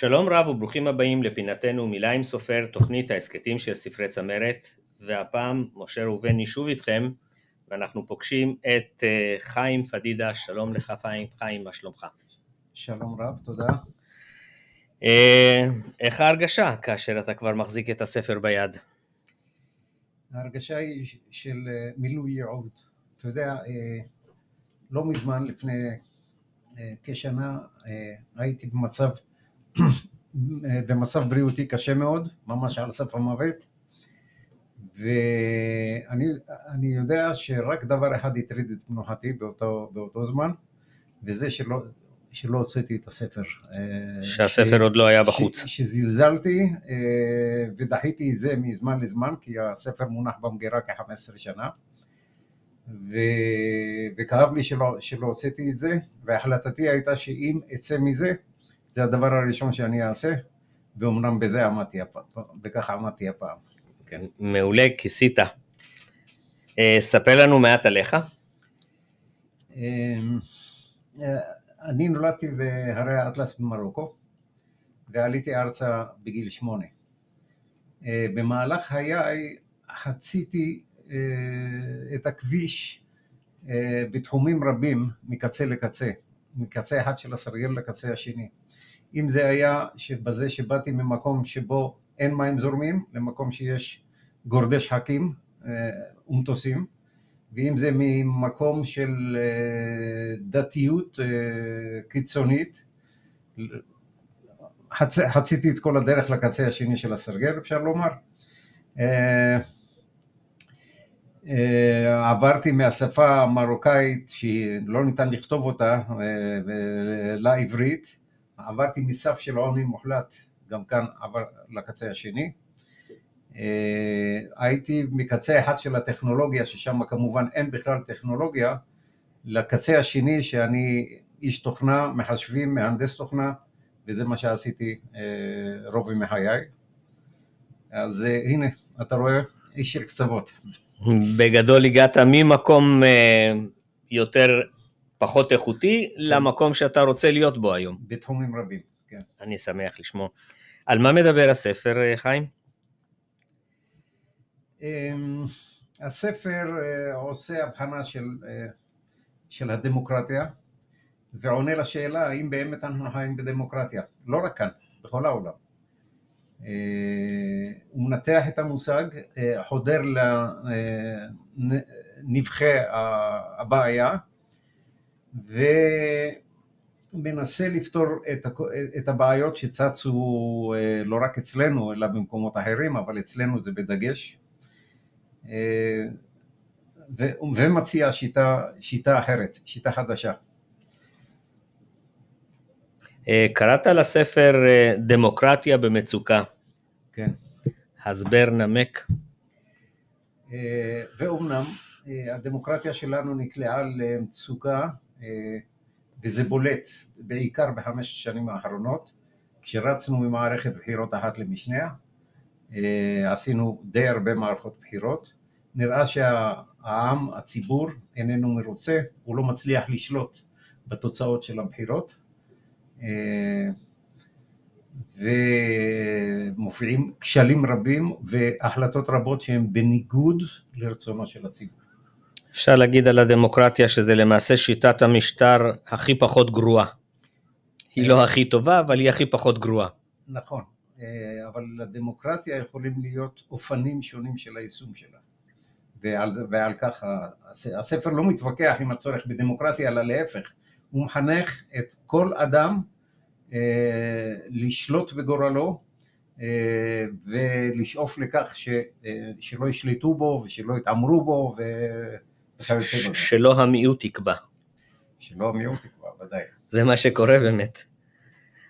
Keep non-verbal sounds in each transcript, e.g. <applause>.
שלום רב וברוכים הבאים לפינתנו מילה עם סופר, תוכנית ההסכתים של ספרי צמרת, והפעם משה ראובני שוב איתכם, ואנחנו פוגשים את אה, חיים פדידה, שלום לך חיים, חיים, מה שלומך? שלום רב, תודה. אה, איך ההרגשה כאשר אתה כבר מחזיק את הספר ביד? ההרגשה היא של אה, מילוי ייעוד. אתה יודע, לא מזמן, לפני כשנה, הייתי במצב <clears throat> במצב בריאותי קשה מאוד, ממש על סף המוות, ואני יודע שרק דבר אחד הטריד את מנוחתי באותו, באותו זמן, וזה שלא, שלא הוצאתי את הספר. שהספר ש, עוד לא היה בחוץ. ש, שזלזלתי אה, ודחיתי את זה מזמן לזמן, כי הספר מונח במגירה כ-15 שנה. ו... וכאב לי שלא, שלא הוצאתי את זה, והחלטתי הייתה שאם אצא מזה, זה הדבר הראשון שאני אעשה, ואומנם בזה עמדתי הפעם, וככה עמדתי הפעם. כן, מעולה, כיסית. אה, ספר לנו מעט עליך. אמ, אה, אני נולדתי בהרי האטלס במרוקו, ועליתי ארצה בגיל שמונה. אה, במהלך חיי חציתי את הכביש בתחומים רבים מקצה לקצה, מקצה אחד של הסרגל לקצה השני. אם זה היה בזה שבאתי ממקום שבו אין מים זורמים למקום שיש גורדי שחקים אה, ומטוסים ואם זה ממקום של אה, דתיות אה, קיצונית חצ... חציתי את כל הדרך לקצה השני של הסרגל אפשר לומר. עברתי מהשפה המרוקאית שלא ניתן לכתוב אותה לעברית עברתי מסף של עוני מוחלט, גם כאן עבר לקצה השני. אה, הייתי מקצה אחד של הטכנולוגיה, ששם כמובן אין בכלל טכנולוגיה, לקצה השני שאני איש תוכנה, מחשבים, מהנדס תוכנה, וזה מה שעשיתי אה, רוב ימי חיי. אז אה, הנה, אתה רואה, איש של קצוות. בגדול הגעת ממקום יותר פחות איכותי כן. למקום שאתה רוצה להיות בו היום. בתחומים רבים, כן. אני שמח לשמוע. על מה מדבר הספר, אה, חיים? אמ, הספר אה, עושה הבחנה של, אה, של הדמוקרטיה ועונה לשאלה האם באמת אנחנו חיים בדמוקרטיה, לא רק כאן, בכל העולם. הוא מנתח את המושג, חודר לנבחי הבעיה ומנסה לפתור את, את הבעיות שצצו אה, לא רק אצלנו אלא במקומות אחרים, אבל אצלנו זה בדגש. אה, ומציע שיטה, שיטה אחרת, שיטה חדשה. אה, קראת לספר דמוקרטיה במצוקה. כן. הסבר נמק. ואומנם הדמוקרטיה שלנו נקלעה למצוקה וזה בולט בעיקר בחמש השנים האחרונות כשרצנו ממערכת בחירות אחת למשניה אה, עשינו די הרבה מערכות בחירות. נראה שהעם, הציבור איננו מרוצה, הוא לא מצליח לשלוט בתוצאות של הבחירות אה, ומופיעים כשלים רבים והחלטות רבות שהן בניגוד לרצונו של הציבור אפשר להגיד על הדמוקרטיה שזה למעשה שיטת המשטר הכי פחות גרועה. היא לא הכי טובה, אבל היא הכי פחות גרועה. נכון, אה, אבל לדמוקרטיה יכולים להיות אופנים שונים של היישום שלה. ועל, זה, ועל כך הספר לא מתווכח עם הצורך בדמוקרטיה, אלא להפך, הוא מחנך את כל אדם אה, לשלוט בגורלו אה, ולשאוף לכך ש, אה, שלא ישלטו בו ושלא יתעמרו בו ו... שלא המיעוט יקבע. שלא המיעוט יקבע, ודאי. זה מה שקורה באמת.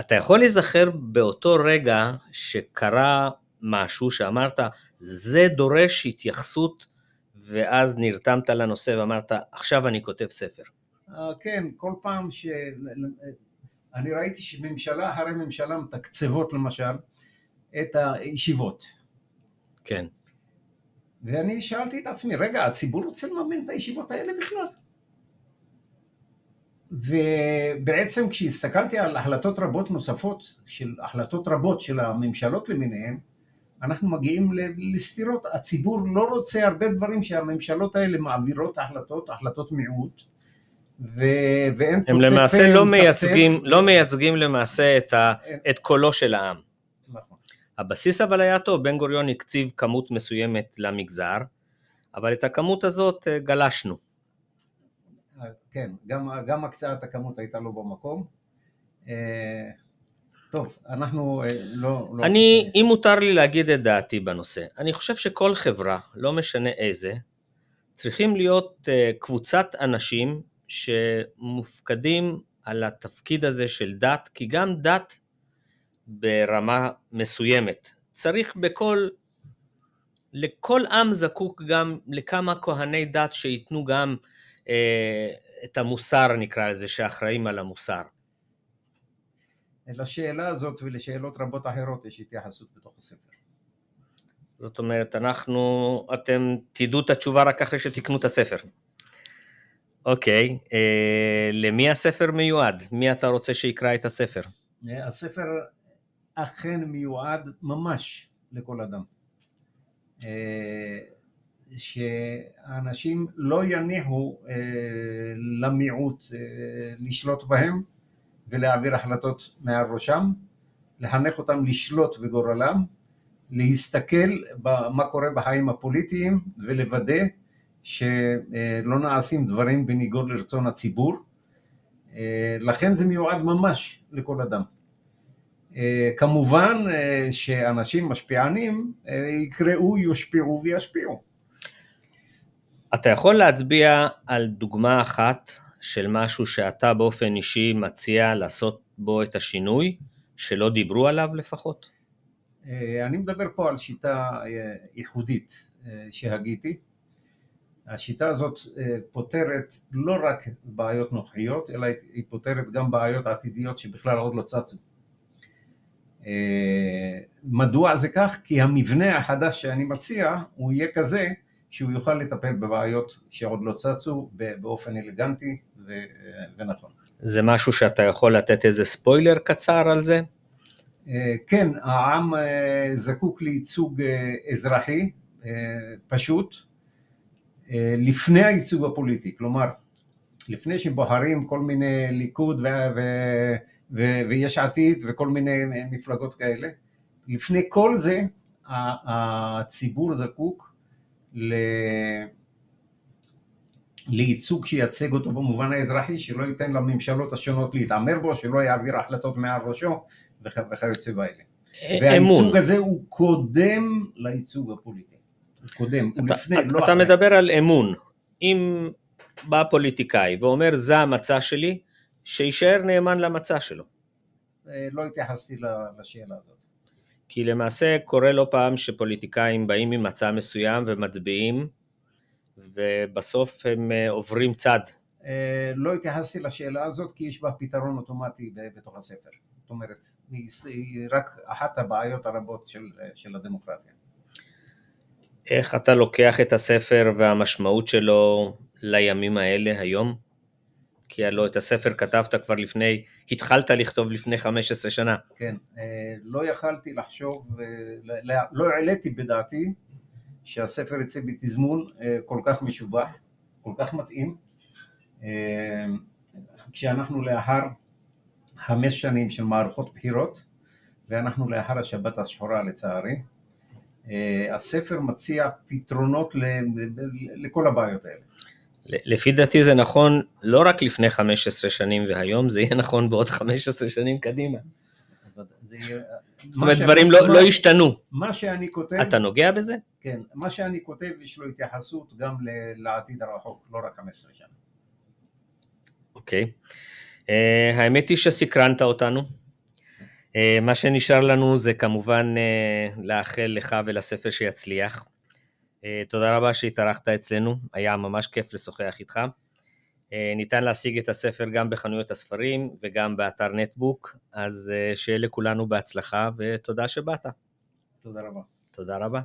אתה יכול להיזכר באותו רגע שקרה משהו שאמרת, זה דורש התייחסות, ואז נרתמת לנושא ואמרת, עכשיו אני כותב ספר. אה, כן, כל פעם ש... אני ראיתי שממשלה אחרי ממשלה מתקצבות למשל את הישיבות. כן. ואני שאלתי את עצמי, רגע, הציבור רוצה לממן את הישיבות האלה בכלל? ובעצם כשהסתכלתי על החלטות רבות נוספות, של החלטות רבות של הממשלות למיניהן, אנחנו מגיעים לסתירות. הציבור לא רוצה הרבה דברים שהממשלות האלה מעבירות החלטות, החלטות מיעוט, ו... ואין הם למעשה לא מייצגים, לא מייצגים למעשה את, ה... את קולו של העם. הבסיס אבל היה טוב, בן גוריון הקציב כמות מסוימת למגזר, אבל את הכמות הזאת אה, גלשנו. כן, גם, גם הקצאת הכמות הייתה לא במקום. אה, טוב, אנחנו אה, לא... לא אני, אם מותר לי להגיד את דעתי בנושא, אני חושב שכל חברה, לא משנה איזה, צריכים להיות קבוצת אנשים שמופקדים על התפקיד הזה של דת, כי גם דת ברמה מסוימת צריך בכל, לכל עם זקוק גם לכמה כהני דת שייתנו גם אה, את המוסר נקרא לזה, שאחראים על המוסר. לשאלה הזאת ולשאלות רבות אחרות יש התייחסות בתוך הספר. זאת אומרת, אנחנו, אתם תדעו את התשובה רק אחרי שתקנו את הספר. אוקיי, אה, למי הספר מיועד? מי אתה רוצה שיקרא את הספר? אה, הספר אכן מיועד ממש לכל אדם. אה, שאנשים לא יניחו אה, למיעוט אה, לשלוט בהם ולהעביר החלטות מעל ראשם, לחנך אותם לשלוט בגורלם, להסתכל במה קורה בחיים הפוליטיים ולוודא שלא נעשים דברים בניגוד לרצון הציבור, לכן זה מיועד ממש לכל אדם. כמובן שאנשים משפיענים יקראו, יושפיעו וישפיעו. אתה יכול להצביע על דוגמה אחת של משהו שאתה באופן אישי מציע לעשות בו את השינוי, שלא דיברו עליו לפחות? אני מדבר פה על שיטה ייחודית שהגיתי. השיטה הזאת פותרת לא רק בעיות נוחיות, אלא היא פותרת גם בעיות עתידיות שבכלל עוד לא צצו. מדוע זה כך? כי המבנה החדש שאני מציע הוא יהיה כזה שהוא יוכל לטפל בבעיות שעוד לא צצו באופן אלגנטי ונכון. זה משהו שאתה יכול לתת איזה ספוילר קצר על זה? כן, העם זקוק לייצוג אזרחי פשוט לפני הייצוג הפוליטי, כלומר לפני שבוחרים כל מיני ליכוד ו- ו- ויש עתיד וכל מיני מפלגות כאלה, לפני כל זה הציבור זקוק ל... לייצוג שייצג אותו במובן האזרחי, שלא ייתן לממשלות השונות להתעמר בו, שלא יעביר החלטות מעל ראשו וכיוצא באלה. והייצוג הזה הוא קודם לייצוג הפוליטי. הוא קודם, הוא לפני, אתה, לא אתה אחרי. מדבר על אמון. אם בא פוליטיקאי ואומר זה המצע שלי, שיישאר נאמן למצע שלו. אה, לא התייחסתי לשאלה הזאת. כי למעשה קורה לא פעם שפוליטיקאים באים עם מצע מסוים ומצביעים, ובסוף הם אה, עוברים צד. אה, לא התייחסתי לשאלה הזאת כי יש בה פתרון אוטומטי בתוך הספר. זאת אומרת, היא רק אחת הבעיות הרבות של, של הדמוקרטיה. איך אתה לוקח את הספר והמשמעות שלו לימים האלה היום? כי הלוא את הספר כתבת כבר לפני, התחלת לכתוב לפני 15 שנה. כן, אה, לא יכלתי לחשוב, אה, לא- העליתי בדעתי שהספר יצא בתזמון אה, כל כך משובח, כל כך מתאים, כשאנחנו לאחר חמש שנים של מערכות בחירות ואנחנו לאחר השבת השחורה לצערי, הספר מציע פתרונות לכל הבעיות האלה. לפי דעתי זה נכון לא רק לפני 15 שנים והיום, זה יהיה נכון בעוד 15 שנים קדימה. זאת אומרת, דברים לא, מה- לא השתנו. מה שאני כותב, אתה נוגע בזה? כן, מה שאני כותב יש לו התייחסות גם לעתיד הרחוק, לא רק 15 שנה. אוקיי. אה, האמת היא שסקרנת אותנו. אה, מה שנשאר לנו זה כמובן אה, לאחל לך ולספר שיצליח. אה, תודה רבה שהתארחת אצלנו, היה ממש כיף לשוחח איתך. אה, ניתן להשיג את הספר גם בחנויות הספרים וגם באתר נטבוק, אז אה, שיהיה לכולנו בהצלחה ותודה שבאת. תודה רבה. תודה רבה.